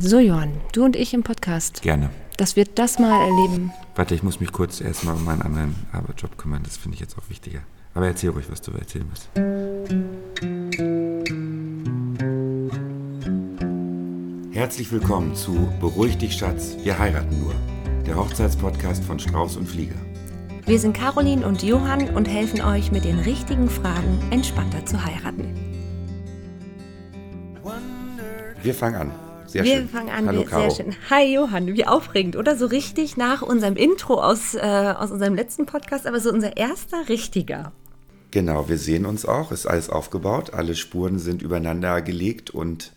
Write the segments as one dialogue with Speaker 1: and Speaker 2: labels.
Speaker 1: So, Johann, du und ich im Podcast.
Speaker 2: Gerne.
Speaker 1: Dass wir das mal erleben.
Speaker 2: Warte, ich muss mich kurz erstmal um meinen anderen Arbeitsjob kümmern. Das finde ich jetzt auch wichtiger. Aber erzähl ruhig, was du erzählen musst. Herzlich willkommen zu Beruhig dich, Schatz, wir heiraten nur. Der Hochzeitspodcast von Strauß und Flieger.
Speaker 1: Wir sind Caroline und Johann und helfen euch mit den richtigen Fragen entspannter zu heiraten.
Speaker 2: Wir fangen an. Sehr
Speaker 1: wir
Speaker 2: schön.
Speaker 1: fangen an,
Speaker 2: Hallo,
Speaker 1: wir-
Speaker 2: Caro.
Speaker 1: sehr schön. Hi Johann, wie aufregend, oder? So richtig nach unserem Intro aus, äh, aus unserem letzten Podcast, aber so unser erster richtiger.
Speaker 2: Genau, wir sehen uns auch. Ist alles aufgebaut. Alle Spuren sind übereinander gelegt und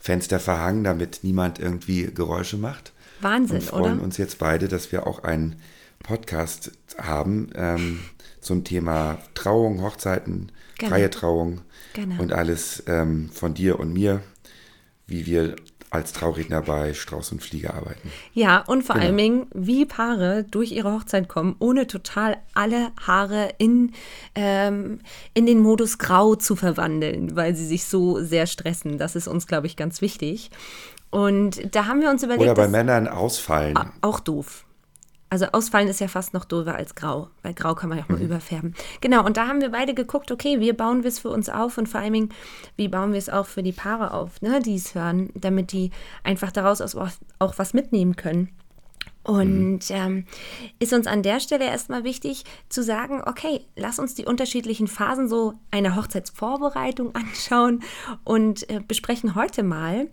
Speaker 2: Fenster verhangen, damit niemand irgendwie Geräusche macht.
Speaker 1: Wahnsinn,
Speaker 2: und freuen
Speaker 1: oder?
Speaker 2: uns jetzt beide, dass wir auch einen Podcast haben ähm, zum Thema Trauung, Hochzeiten,
Speaker 1: Genau.
Speaker 2: freie Trauung
Speaker 1: Genau.
Speaker 2: und alles ähm, von dir und mir, wie wir als Trauredner bei Strauß und Flieger arbeiten.
Speaker 1: Ja, und vor
Speaker 2: Genau.
Speaker 1: allen Dingen, wie Paare durch ihre Hochzeit kommen, ohne total alle Haare in, ähm, in den Modus Grau zu verwandeln, weil sie sich so sehr stressen. Das ist uns, glaube ich, ganz wichtig. Und da haben wir uns überlegt,
Speaker 2: Oder bei Männern ausfallen.
Speaker 1: Auch doof. Also ausfallen ist ja fast noch doofer als grau, weil grau kann man ja auch mal überfärben. Genau, und da haben wir beide geguckt, okay, wie bauen wir es für uns auf und vor allen Dingen, wie bauen wir es auch für die Paare auf, ne, die es hören, damit die einfach daraus auch, auch was mitnehmen können. Und ähm, ist uns an der Stelle erstmal wichtig zu sagen, okay, lass uns die unterschiedlichen Phasen so einer Hochzeitsvorbereitung anschauen und äh, besprechen heute mal,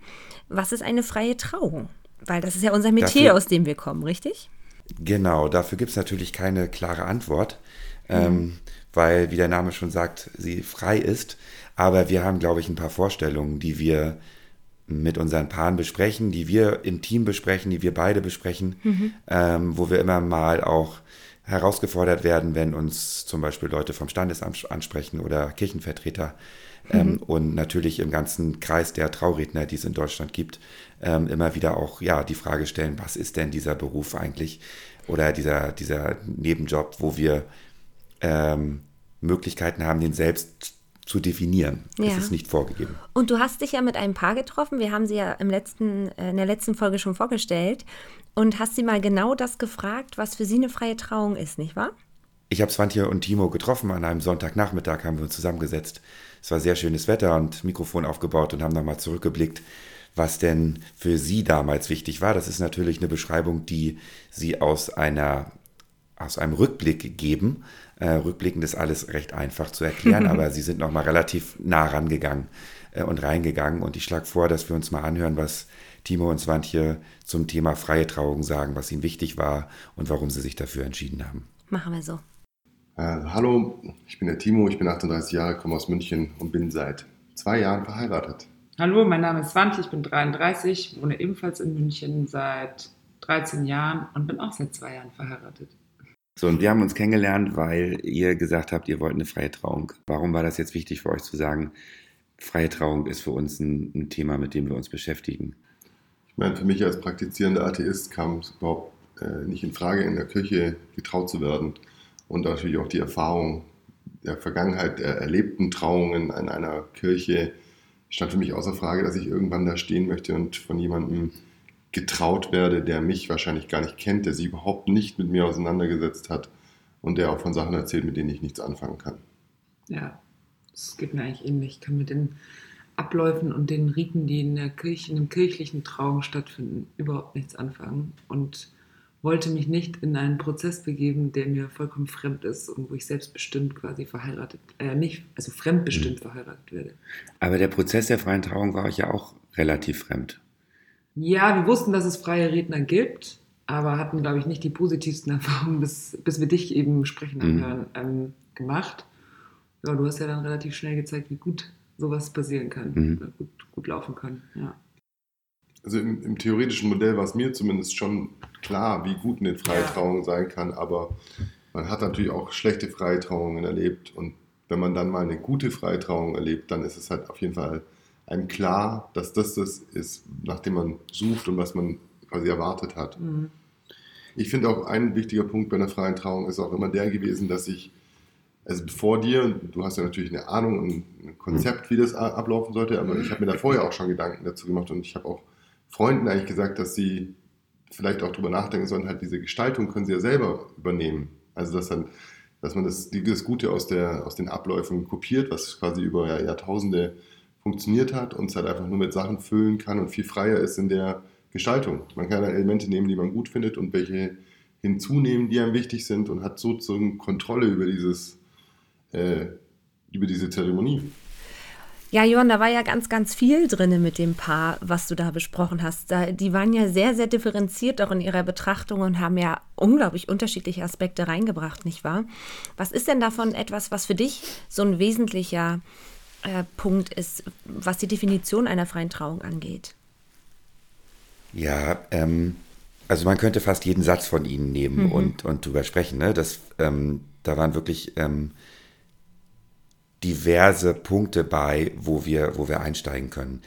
Speaker 1: was ist eine freie Trauung? Weil das ist ja unser Metier,
Speaker 2: Dafür-
Speaker 1: aus dem wir kommen, richtig?
Speaker 2: Genau, dafür gibt es natürlich keine klare Antwort,
Speaker 1: Mhm.
Speaker 2: ähm, weil, wie der Name schon sagt, sie frei ist. Aber wir haben, glaube ich, ein paar Vorstellungen, die wir mit unseren Paaren besprechen, die wir im Team besprechen, die wir beide besprechen,
Speaker 1: Mhm.
Speaker 2: ähm, wo wir immer mal auch herausgefordert werden, wenn uns zum Beispiel Leute vom Standesamt ansprechen oder Kirchenvertreter. Ähm, und natürlich im ganzen Kreis der Trauredner, die es in Deutschland gibt, ähm, immer wieder auch ja die Frage stellen, was ist denn dieser Beruf eigentlich oder dieser, dieser Nebenjob, wo wir ähm, Möglichkeiten haben, den selbst zu definieren.
Speaker 1: Ja.
Speaker 2: Es ist nicht vorgegeben.
Speaker 1: Und du hast dich ja mit einem Paar getroffen. Wir haben sie ja im letzten, äh, in der letzten Folge schon vorgestellt. Und hast sie mal genau das gefragt, was für sie eine freie Trauung ist, nicht wahr?
Speaker 2: Ich habe Swantje und Timo getroffen. An einem Sonntagnachmittag haben wir uns zusammengesetzt. Es war sehr schönes Wetter und Mikrofon aufgebaut und haben nochmal zurückgeblickt, was denn für sie damals wichtig war. Das ist natürlich eine Beschreibung, die sie aus einer aus einem Rückblick geben. Äh, rückblickend ist alles recht einfach zu erklären, aber sie sind nochmal relativ nah rangegangen äh, und reingegangen. Und ich schlage vor, dass wir uns mal anhören, was Timo und Swantje zum Thema freie Trauung sagen, was ihnen wichtig war und warum sie sich dafür entschieden haben.
Speaker 1: Machen wir so.
Speaker 3: Äh, hallo, ich bin der Timo, ich bin 38 Jahre, komme aus München und bin seit zwei Jahren verheiratet.
Speaker 4: Hallo, mein Name ist Swantje, ich bin 33, wohne ebenfalls in München seit 13 Jahren und bin auch seit zwei Jahren verheiratet.
Speaker 2: So, und wir haben uns kennengelernt, weil ihr gesagt habt, ihr wollt eine freie Trauung. Warum war das jetzt wichtig für euch zu sagen, freie Trauung ist für uns ein, ein Thema, mit dem wir uns beschäftigen?
Speaker 3: Ich meine, für mich als praktizierender Atheist kam es überhaupt äh, nicht in Frage, in der Kirche getraut zu werden. Und natürlich auch die Erfahrung der Vergangenheit, der erlebten Trauungen an einer Kirche stand für mich außer Frage, dass ich irgendwann da stehen möchte und von jemandem getraut werde, der mich wahrscheinlich gar nicht kennt, der sich überhaupt nicht mit mir auseinandergesetzt hat und der auch von Sachen erzählt, mit denen ich nichts anfangen kann.
Speaker 4: Ja, das geht mir eigentlich ähnlich. Ich kann mit den Abläufen und den Riten, die in der Kirche, in einem kirchlichen Trauung stattfinden, überhaupt nichts anfangen und wollte mich nicht in einen Prozess begeben, der mir vollkommen fremd ist und wo ich selbstbestimmt quasi verheiratet, äh, nicht, also fremdbestimmt verheiratet werde.
Speaker 2: Aber der Prozess der freien Trauung war euch ja auch relativ fremd.
Speaker 4: Ja, wir wussten, dass es freie Redner gibt, aber hatten, glaube ich, nicht die positivsten Erfahrungen, bis, bis wir dich eben sprechen haben
Speaker 2: Mhm.
Speaker 4: hören, ähm, gemacht. Ja, du hast ja dann relativ schnell gezeigt, wie gut sowas passieren kann,
Speaker 2: Mhm.
Speaker 4: oder gut, gut laufen kann. Ja.
Speaker 3: Also im, im theoretischen Modell war es mir zumindest schon klar, wie gut eine freie
Speaker 4: Ja.
Speaker 3: Trauung sein kann, aber man hat natürlich auch schlechte freie Trauungen erlebt und wenn man dann mal eine gute freie Trauung erlebt, dann ist es halt auf jeden Fall einem klar, dass das das ist, nach dem man sucht und was man quasi erwartet hat.
Speaker 4: Mhm.
Speaker 3: Ich finde auch ein wichtiger Punkt bei einer freien Trauung ist auch immer der gewesen, dass ich, also bevor dir, du hast ja natürlich eine Ahnung und ein Konzept, wie das ablaufen sollte, aber ich habe mir da vorher auch schon Gedanken dazu gemacht und ich habe auch Freunden eigentlich gesagt, dass sie vielleicht auch darüber nachdenken sollen, halt diese Gestaltung können sie ja selber übernehmen. Also dass dann, dass man das, das Gute aus, der, aus den Abläufen kopiert, was quasi über Jahrtausende funktioniert hat und es halt einfach nur mit Sachen füllen kann und viel freier ist in der Gestaltung. Man kann Elemente nehmen, die man gut findet und welche hinzunehmen, die einem wichtig sind und hat sozusagen Kontrolle über dieses, äh, über diese Zeremonie.
Speaker 1: Ja, Johann, da war ja ganz, ganz viel drin mit dem Paar, was du da besprochen hast. Da, die waren ja sehr, sehr differenziert auch in ihrer Betrachtung und haben ja unglaublich unterschiedliche Aspekte reingebracht, nicht wahr? Was ist denn davon etwas, was für dich so ein wesentlicher äh, Punkt ist, was die Definition einer freien Trauung angeht?
Speaker 2: Ja, ähm, also man könnte fast jeden Satz von ihnen nehmen mhm. und, und drüber sprechen. Ne? Das, ähm, da waren wirklich ähm, diverse Punkte bei, wo wir, wo wir einsteigen können.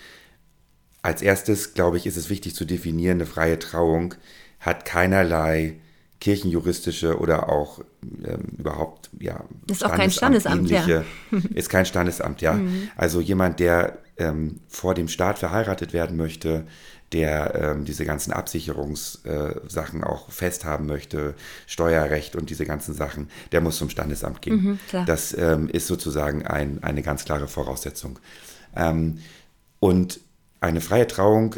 Speaker 2: Als erstes, glaube ich, ist es wichtig zu definieren, eine freie Trauung hat keinerlei kirchenjuristische oder auch ähm, überhaupt, ja,
Speaker 1: ist auch kein Standesamt, ja.
Speaker 2: ist kein Standesamt, ja. Mhm. Also jemand, der ähm, vor dem Staat verheiratet werden möchte, der ähm, diese ganzen Absicherungssachen äh, auch festhaben möchte, Steuerrecht und diese ganzen Sachen, der muss zum Standesamt gehen. Mhm, das ähm, ist sozusagen ein, eine ganz klare Voraussetzung. Ähm, und eine freie Trauung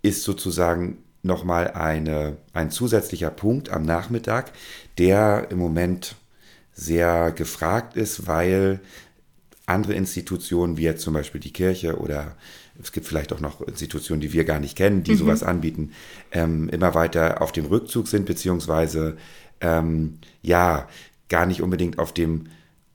Speaker 2: ist sozusagen nochmal eine, ein zusätzlicher Punkt am Nachmittag, der im Moment sehr gefragt ist, weil andere Institutionen, wie jetzt zum Beispiel die Kirche oder es gibt vielleicht auch noch Institutionen, die wir gar nicht kennen, die mhm. sowas anbieten, ähm, immer weiter auf dem Rückzug sind, beziehungsweise ähm, ja, gar nicht unbedingt auf dem,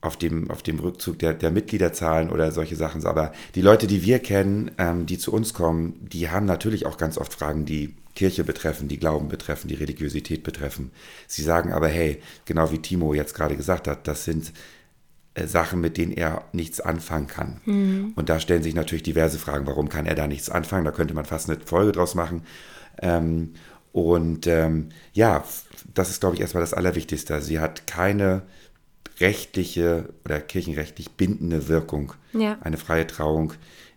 Speaker 2: auf dem, auf dem Rückzug der, der Mitgliederzahlen oder solche Sachen. Aber die Leute, die wir kennen, ähm, die zu uns kommen, die haben natürlich auch ganz oft Fragen, die Kirche betreffen, die Glauben betreffen, die Religiosität betreffen. Sie sagen aber, hey, genau wie Timo jetzt gerade gesagt hat, das sind äh, Sachen, mit denen er nichts anfangen kann. Mhm. Und da stellen sich natürlich diverse Fragen, warum kann er da nichts anfangen? Da könnte man fast eine Folge draus machen. Ähm, und ähm, ja, das ist, glaube ich, erstmal das Allerwichtigste. Sie hat keine rechtliche oder kirchenrechtlich bindende Wirkung. Ja. Eine freie Trauung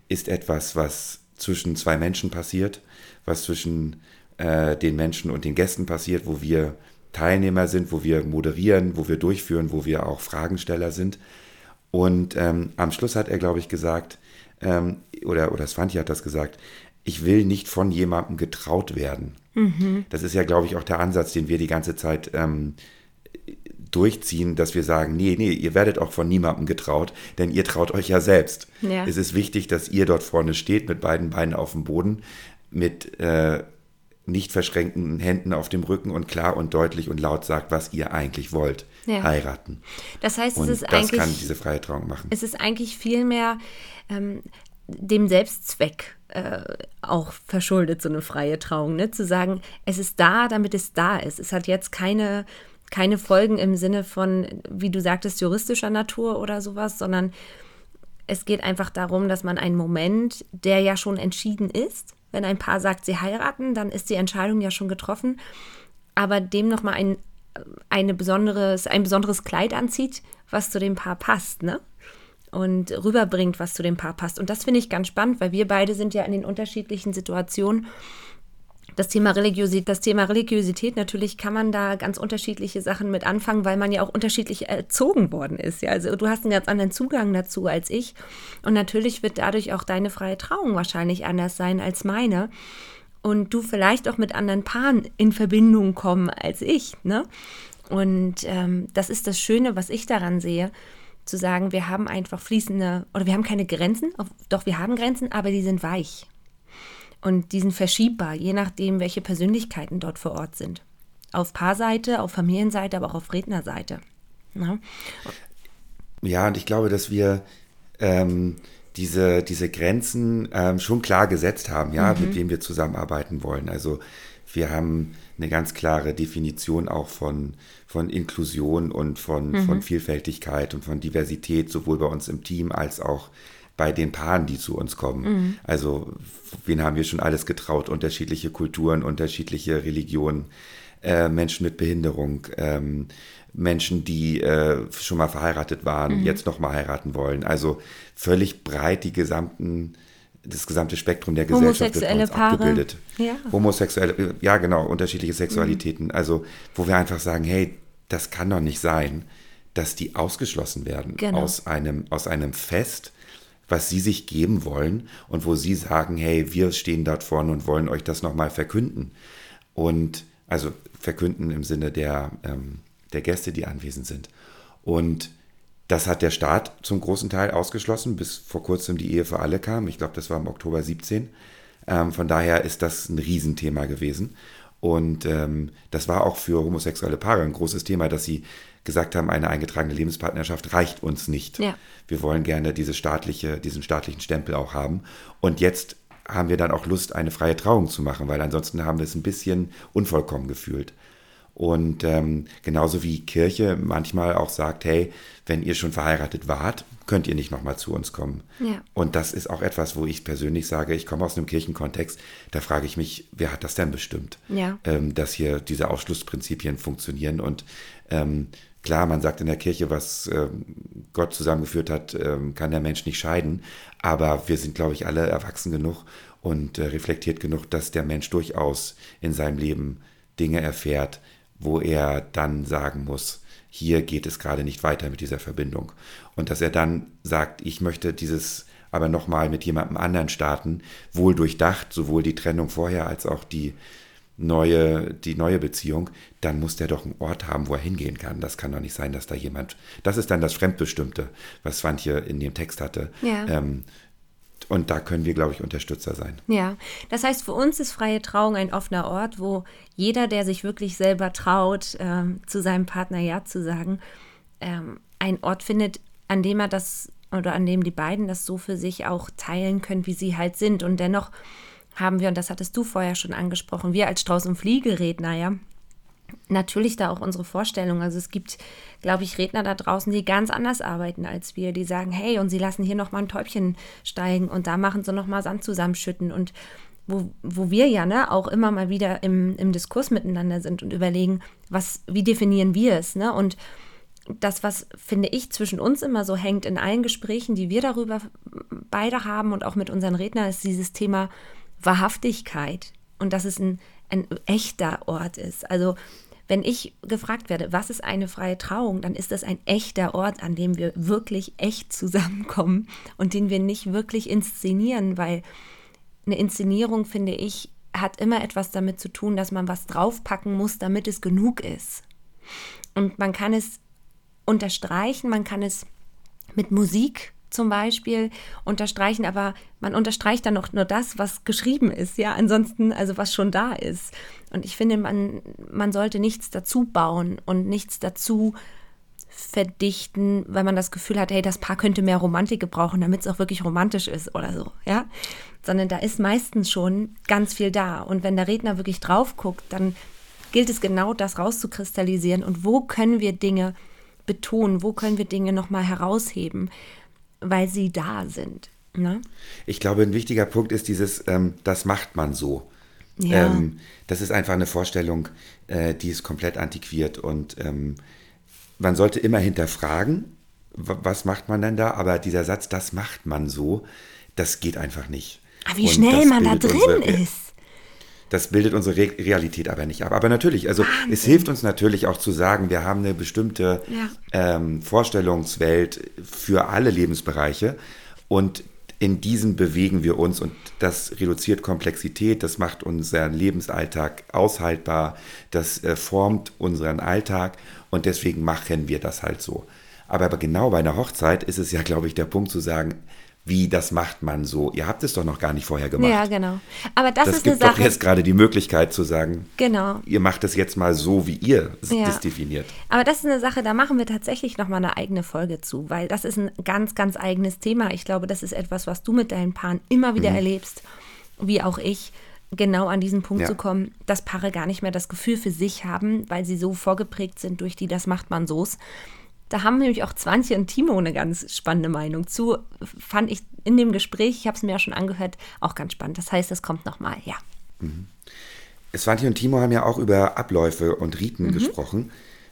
Speaker 2: ist etwas, was zwischen zwei Menschen passiert, was zwischen äh, den Menschen und den Gästen passiert, wo wir Teilnehmer sind, wo wir moderieren, wo wir durchführen, wo wir auch Fragensteller sind. Und ähm, am Schluss hat er, glaube ich, gesagt, ähm, oder, oder Svanti hat das gesagt, ich will nicht von jemandem getraut werden. Mhm. Das ist ja, glaube ich, auch der Ansatz, den wir die ganze Zeit ähm, durchziehen, dass wir sagen, nee, nee, ihr werdet auch von niemandem getraut, denn ihr traut euch ja selbst. Ja. Es ist wichtig, dass ihr dort vorne steht mit beiden Beinen auf dem Boden, mit äh, nicht verschränkten Händen auf dem Rücken und klar und deutlich und laut sagt, was ihr eigentlich wollt. Ja. Heiraten.
Speaker 1: Das heißt,
Speaker 2: und
Speaker 1: es ist
Speaker 2: das
Speaker 1: eigentlich.
Speaker 2: kann diese freie Trauung machen.
Speaker 1: Es ist eigentlich vielmehr ähm, dem Selbstzweck äh, auch verschuldet, so eine freie Trauung. Ne? Zu sagen, es ist da, damit es da ist. Es hat jetzt keine, keine Folgen im Sinne von, wie du sagtest, juristischer Natur oder sowas, sondern es geht einfach darum, dass man einen Moment, der ja schon entschieden ist, wenn ein Paar sagt, sie heiraten, dann ist die Entscheidung ja schon getroffen. Aber dem nochmal ein, eine besonderes, ein besonderes Kleid anzieht, was zu dem Paar passt, ne? Und rüberbringt, was zu dem Paar passt. Und das finde ich ganz spannend, weil wir beide sind ja in den unterschiedlichen Situationen das Thema Religiosität, das Thema Religiosität, natürlich kann man da ganz unterschiedliche Sachen mit anfangen, weil man ja auch unterschiedlich erzogen worden ist. Ja? Also du hast einen ganz anderen Zugang dazu als ich. Und natürlich wird dadurch auch deine freie Trauung wahrscheinlich anders sein als meine. Und du vielleicht auch mit anderen Paaren in Verbindung kommen als ich. Ne? Und ähm, das ist das Schöne, was ich daran sehe, zu sagen, wir haben einfach fließende, oder wir haben keine Grenzen, doch wir haben Grenzen, aber die sind weich. Und die sind verschiebbar, je nachdem, welche Persönlichkeiten dort vor Ort sind. Auf Paarseite, auf Familienseite, aber auch auf Rednerseite. Ja,
Speaker 2: ja und ich glaube, dass wir ähm, diese, diese Grenzen ähm, schon klar gesetzt haben, ja, mhm. mit wem wir zusammenarbeiten wollen. Also wir haben eine ganz klare Definition auch von, von Inklusion und von, mhm. von Vielfältigkeit und von Diversität, sowohl bei uns im Team als auch bei den Paaren, die zu uns kommen. Mhm. Also, wen haben wir schon alles getraut? Unterschiedliche Kulturen, unterschiedliche Religionen, äh, Menschen mit Behinderung, ähm, Menschen, die äh, schon mal verheiratet waren, mhm. jetzt noch mal heiraten wollen. Also völlig breit die gesamten das gesamte Spektrum der Gesellschaft wird uns
Speaker 1: Paare.
Speaker 2: abgebildet.
Speaker 1: Ja.
Speaker 2: Homosexuelle, ja genau, unterschiedliche Sexualitäten. Also wo wir einfach sagen, hey, das kann doch nicht sein, dass die ausgeschlossen werden
Speaker 1: Genau.
Speaker 2: aus einem aus einem Fest, was sie sich geben wollen und wo sie sagen, hey, wir stehen dort vorne und wollen euch das nochmal verkünden. Und also verkünden im Sinne der, ähm, der Gäste, die anwesend sind. Und das hat der Staat zum großen Teil ausgeschlossen, bis vor kurzem die Ehe für alle kam. Ich glaube, das war im Oktober 17. Ähm, von daher ist das ein Riesenthema gewesen. Und ähm, das war auch für homosexuelle Paare ein großes Thema, dass sie gesagt haben, eine eingetragene Lebenspartnerschaft reicht uns nicht.
Speaker 1: Ja.
Speaker 2: Wir wollen gerne diese staatliche, diesen staatlichen Stempel auch haben. Und jetzt haben wir dann auch Lust, eine freie Trauung zu machen, weil ansonsten haben wir es ein bisschen unvollkommen gefühlt. Und ähm, genauso wie Kirche manchmal auch sagt, hey, wenn ihr schon verheiratet wart, könnt ihr nicht nochmal zu uns kommen.
Speaker 1: Ja.
Speaker 2: Und das ist auch etwas, wo ich persönlich sage, ich komme aus einem Kirchenkontext, da frage ich mich, wer hat das denn bestimmt?
Speaker 1: Ja.
Speaker 2: Ähm, dass hier diese Ausschlussprinzipien funktionieren. Und ähm, klar, man sagt in der Kirche, was ähm, Gott zusammengeführt hat, ähm, kann der Mensch nicht scheiden. Aber wir sind, glaube ich, alle erwachsen genug und äh, reflektiert genug, dass der Mensch durchaus in seinem Leben Dinge erfährt, wo er dann sagen muss, hier geht es gerade nicht weiter mit dieser Verbindung. Und dass er dann sagt, ich möchte dieses aber nochmal mit jemandem anderen starten, wohl durchdacht, sowohl die Trennung vorher als auch die neue, die neue Beziehung, dann muss der doch einen Ort haben, wo er hingehen kann. Das kann doch nicht sein, dass da jemand, das ist dann das Fremdbestimmte, was Swantje in dem Text hatte.
Speaker 1: Ja.
Speaker 2: Ähm, und da können wir, glaube ich, Unterstützer sein.
Speaker 1: Ja, das heißt, für uns ist freie Trauung ein offener Ort, wo jeder, der sich wirklich selber traut, ähm, zu seinem Partner Ja zu sagen, ähm, einen Ort findet, an dem er das oder an dem die beiden das so für sich auch teilen können, wie sie halt sind. Und dennoch haben wir, und das hattest du vorher schon angesprochen, wir als Strauß- und Fliegeredner, ja, natürlich da auch unsere Vorstellung. Also es gibt, glaube ich, Redner da draußen, die ganz anders arbeiten als wir, die sagen, hey, und sie lassen hier nochmal ein Täubchen steigen und da machen sie nochmal Sand zusammenschütten und wo, wo wir ja ne, auch immer mal wieder im, im Diskurs miteinander sind und überlegen, was, wie definieren wir es, ne? Und das, was finde ich zwischen uns immer so hängt in allen Gesprächen, die wir darüber beide haben und auch mit unseren Rednern, ist dieses Thema Wahrhaftigkeit und dass es ein, ein echter Ort ist. Also wenn ich gefragt werde, was ist eine freie Trauung, dann ist das ein echter Ort, an dem wir wirklich echt zusammenkommen und den wir nicht wirklich inszenieren, weil eine Inszenierung, finde ich, hat immer etwas damit zu tun, dass man was draufpacken muss, damit es genug ist. Und man kann es unterstreichen, man kann es mit Musik zum Beispiel unterstreichen, aber man unterstreicht dann noch nur das, was geschrieben ist, ja, ansonsten, also was schon da ist. Und ich finde, man, man sollte nichts dazu bauen und nichts dazu verdichten, weil man das Gefühl hat, hey, das Paar könnte mehr Romantik gebrauchen, damit es auch wirklich romantisch ist oder so, ja. Sondern da ist meistens schon ganz viel da. Und wenn der Redner wirklich drauf guckt, dann gilt es genau das rauszukristallisieren und wo können wir Dinge betonen, wo können wir Dinge nochmal herausheben, weil sie da sind. Ne?
Speaker 2: Ich glaube, ein wichtiger Punkt ist dieses, ähm, das macht man so.
Speaker 1: Ja.
Speaker 2: Ähm, das ist einfach eine Vorstellung, äh, die ist komplett antiquiert und ähm, man sollte immer hinterfragen, wa- was macht man denn da, aber dieser Satz, das macht man so, das geht einfach nicht.
Speaker 1: Ah, wie
Speaker 2: Und
Speaker 1: schnell man da drin
Speaker 2: unsere-
Speaker 1: ist.
Speaker 2: Das bildet unsere Re Realität aber nicht ab. Aber natürlich, also es hilft uns natürlich auch zu sagen, wir haben eine bestimmte
Speaker 1: Ja.
Speaker 2: ähm, Vorstellungswelt für alle Lebensbereiche und in diesen bewegen wir uns und das reduziert Komplexität, das macht unseren Lebensalltag aushaltbar, das äh, formt unseren Alltag und deswegen machen wir das halt so. Aber, aber genau bei einer Hochzeit ist es ja, glaube ich, der Punkt zu sagen, wie das macht man so. Ihr habt es doch noch gar nicht vorher gemacht.
Speaker 1: Ja, genau. Aber das,
Speaker 2: Das
Speaker 1: ist eine
Speaker 2: gibt doch
Speaker 1: Sache.
Speaker 2: jetzt gerade die Möglichkeit zu sagen,
Speaker 1: Genau.
Speaker 2: ihr macht es jetzt mal so, wie ihr es
Speaker 1: Ja.
Speaker 2: das definiert.
Speaker 1: Aber das ist eine Sache, da machen wir tatsächlich nochmal eine eigene Folge zu, weil das ist ein ganz, ganz eigenes Thema. Ich glaube, das ist etwas, was du mit deinen Paaren immer wieder erlebst, wie auch ich, genau an diesen Punkt
Speaker 2: Ja.
Speaker 1: zu kommen, dass Paare gar nicht mehr das Gefühl für sich haben, weil sie so vorgeprägt sind durch die Das macht man so's. Da haben nämlich auch Zwanche und Timo eine ganz spannende Meinung zu. Fand ich in dem Gespräch, ich habe es mir ja schon angehört, auch ganz spannend. Das heißt, es kommt nochmal, ja.
Speaker 2: Svanti und Timo haben ja auch über Abläufe und Riten
Speaker 1: Mhm.
Speaker 2: gesprochen.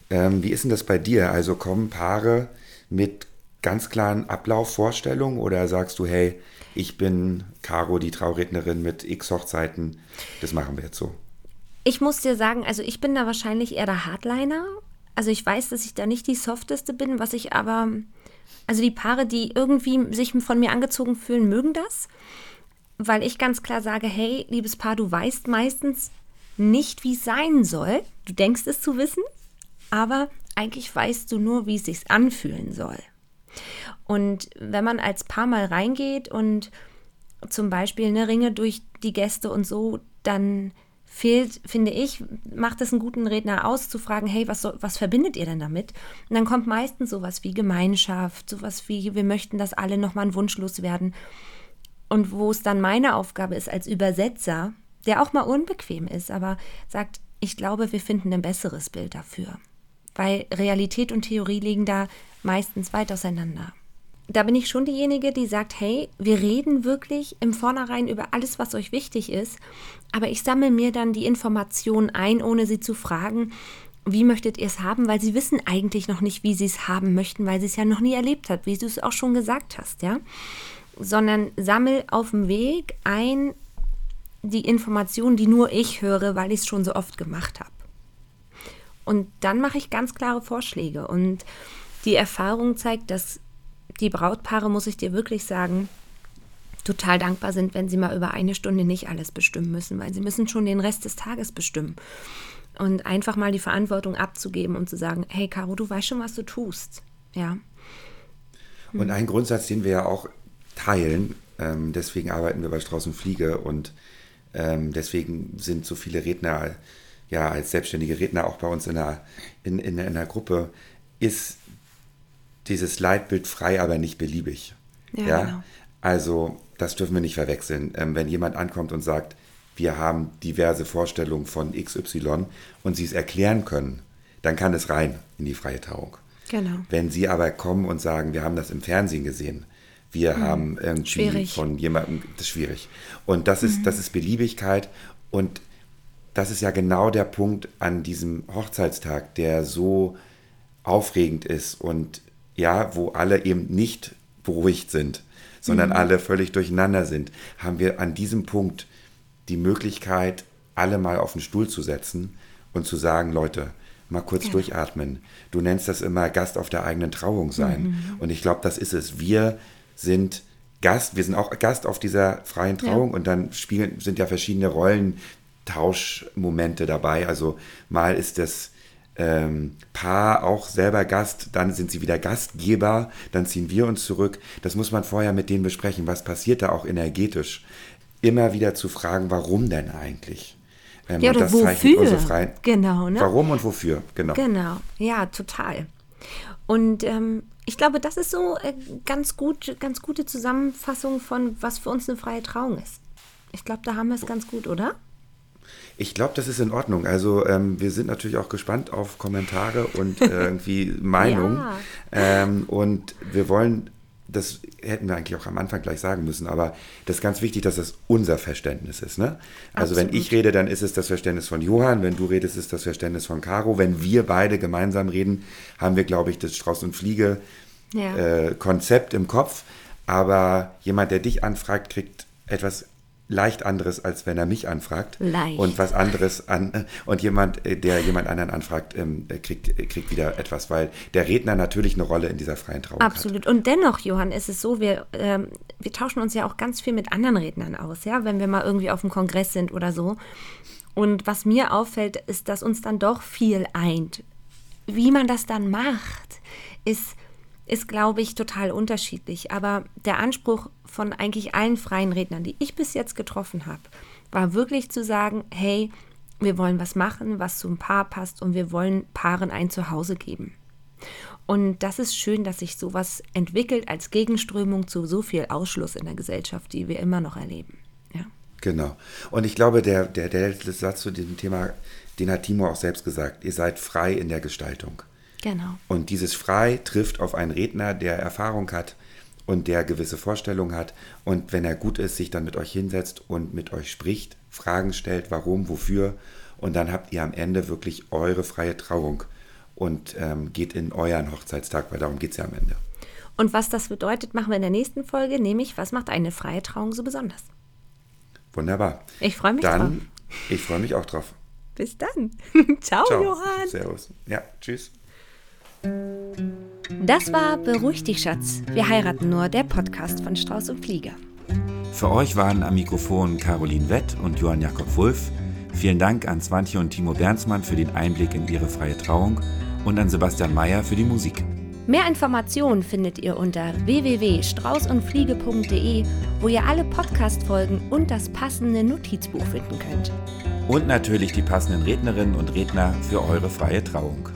Speaker 2: Ähm, wie ist denn das bei dir? Also kommen Paare mit ganz klaren Ablauf, Vorstellung oder sagst du, hey, ich bin Caro, die Traurednerin mit x Hochzeiten, das machen wir jetzt so?
Speaker 1: Ich muss dir sagen, also ich bin da wahrscheinlich eher der Hardliner. Also ich weiß, dass ich da nicht die softeste bin, was ich aber, also die Paare, die irgendwie sich von mir angezogen fühlen, mögen das, weil ich ganz klar sage, hey, liebes Paar, du weißt meistens nicht, wie es sein soll. Du denkst es zu wissen, aber eigentlich weißt du nur, wie es sich anfühlen soll. Und wenn man als Paar mal reingeht und zum Beispiel eine Ringe durch die Gäste und so, dann fehlt, finde ich, macht es einen guten Redner aus, zu fragen, hey, was, so, was verbindet ihr denn damit? Und dann kommt meistens sowas wie Gemeinschaft, sowas wie, wir möchten, dass alle nochmal einen Wunsch loswerden. Und wo es dann meine Aufgabe ist als Übersetzer, der auch mal unbequem ist, aber sagt, ich glaube, wir finden ein besseres Bild dafür. Weil Realität und Theorie liegen da meistens weit auseinander da bin ich schon diejenige, die sagt, hey, wir reden wirklich im Vornherein über alles, was euch wichtig ist, aber ich sammle mir dann die Informationen ein, ohne sie zu fragen, wie möchtet ihr es haben, weil sie wissen eigentlich noch nicht, wie sie es haben möchten, weil sie es ja noch nie erlebt hat, wie du es auch schon gesagt hast, ja? Sondern sammel auf dem Weg ein die Informationen, die nur ich höre, weil ich es schon so oft gemacht habe. Und dann mache ich ganz klare Vorschläge und die Erfahrung zeigt, dass die Brautpaare, muss ich dir wirklich sagen, total dankbar sind, wenn sie mal über eine Stunde nicht alles bestimmen müssen, weil sie müssen schon den Rest des Tages bestimmen. Und einfach mal die Verantwortung abzugeben und zu sagen, hey Caro, du weißt schon, was du tust. Ja.
Speaker 2: Und ein Grundsatz, den wir ja auch teilen, ähm, deswegen arbeiten wir bei Strauß und Fliege und ähm, deswegen sind so viele Redner ja als selbstständige Redner auch bei uns in einer, in, in, in einer Gruppe, ist dieses Leitbild frei, aber nicht beliebig. Ja, ja? Genau. Also das dürfen wir nicht verwechseln. Ähm, wenn jemand ankommt und sagt, wir haben diverse Vorstellungen von XY und sie es erklären können, dann kann es rein in die freie Trauung. Genau. Wenn sie aber kommen und sagen, wir haben das im Fernsehen gesehen, wir mhm. haben irgendwie schwierig. von jemandem, das ist schwierig. Und das ist, mhm. das ist Beliebigkeit und das ist ja genau der Punkt an diesem Hochzeitstag, der so aufregend ist und ja, wo alle eben nicht beruhigt sind, sondern mhm. alle völlig durcheinander sind, haben wir an diesem Punkt die Möglichkeit, alle mal auf den Stuhl zu setzen und zu sagen, Leute, mal kurz ja. durchatmen. Du nennst das immer Gast auf der eigenen Trauung sein. Mhm. Und ich glaube, das ist es. Wir sind Gast, wir sind auch Gast auf dieser freien Trauung ja. und dann spielen, sind ja verschiedene Rollentauschmomente dabei. Also mal ist das ähm, Paar auch selber Gast, dann sind sie wieder Gastgeber, dann ziehen wir uns zurück. Das muss man vorher mit denen besprechen. Was passiert da auch energetisch? Immer wieder zu fragen, warum denn eigentlich?
Speaker 1: Ähm, ja, oder wofür? Genau,
Speaker 2: ne? Warum und wofür,
Speaker 1: genau. Genau, ja, total. Und ähm, ich glaube, das ist so äh, ganz gut, ganz gute Zusammenfassung von, was für uns eine freie Trauung ist. Ich glaube, da haben wir es ganz gut, oder?
Speaker 2: Ich glaube, das ist in Ordnung. Also ähm, wir sind natürlich auch gespannt auf Kommentare und äh, irgendwie Meinungen. Ja. Ähm, und wir wollen, das hätten wir eigentlich auch am Anfang gleich sagen müssen, aber das ist ganz wichtig, dass das unser Verständnis ist. Ne? Also Absolut. wenn ich rede, dann ist es das Verständnis von Johann, wenn du redest, ist es das Verständnis von Caro. Wenn wir beide gemeinsam reden, haben wir, glaube ich, das Strauß und Fliege ja. äh, im Kopf. Aber jemand, der dich anfragt, kriegt etwas leicht anderes, als wenn er mich anfragt. Leicht. Und was anderes an und jemand, äh, der jemand anderen anfragt, ähm, äh, kriegt, äh, kriegt wieder etwas, weil der Redner natürlich eine Rolle in dieser freien Trauung
Speaker 1: Absolut.
Speaker 2: hat.
Speaker 1: Und dennoch, Johann, ist es so, wir, ähm, wir tauschen uns ja auch ganz viel mit anderen Rednern aus, ja, wenn wir mal irgendwie auf dem Kongress sind oder so. Und was mir auffällt, ist, dass uns dann doch viel eint. Wie man das dann macht, ist ist, glaube ich, total unterschiedlich. Aber der Anspruch von eigentlich allen freien Rednern, die ich bis jetzt getroffen habe, war wirklich zu sagen, hey, wir wollen was machen, was zum Paar passt und wir wollen Paaren ein Zuhause geben. Und das ist schön, dass sich sowas entwickelt als Gegenströmung zu so viel Ausschluss in der Gesellschaft, die wir immer noch erleben. Ja.
Speaker 2: Genau. Und ich glaube, der, der, der letzte Satz zu diesem Thema, den hat Timo auch selbst gesagt, ihr seid frei in der Gestaltung.
Speaker 1: Genau.
Speaker 2: Und dieses Frei trifft auf einen Redner, der Erfahrung hat und der gewisse Vorstellungen hat. Und wenn er gut ist, sich dann mit euch hinsetzt und mit euch spricht, Fragen stellt, warum, wofür. Und dann habt ihr am Ende wirklich eure freie Trauung und ähm, geht in euren Hochzeitstag, weil darum geht es ja am Ende.
Speaker 1: Und was das bedeutet, machen wir in der nächsten Folge, nämlich was macht eine freie Trauung so besonders?
Speaker 2: Wunderbar.
Speaker 1: Ich freue mich
Speaker 2: Dann,
Speaker 1: drauf.
Speaker 2: ich freue mich auch drauf.
Speaker 1: Bis dann. Ciao,
Speaker 2: Ciao.
Speaker 1: Johann.
Speaker 2: Servus. Ja, tschüss.
Speaker 1: Das war Beruhig dich, Schatz. Wir heiraten nur, der Podcast von Strauß und Flieger.
Speaker 2: Für euch waren am Mikrofon Caroline Wett und Johann Jakob Wulff. Vielen Dank an Swantje und Timo Bernsmann für den Einblick in ihre freie Trauung und an Sebastian Mayer für die Musik.
Speaker 1: Mehr Informationen findet ihr unter www.straußundfliege.de, wo ihr alle Podcast-Folgen und das passende Notizbuch finden könnt.
Speaker 2: Und natürlich die passenden Rednerinnen und Redner für eure freie Trauung.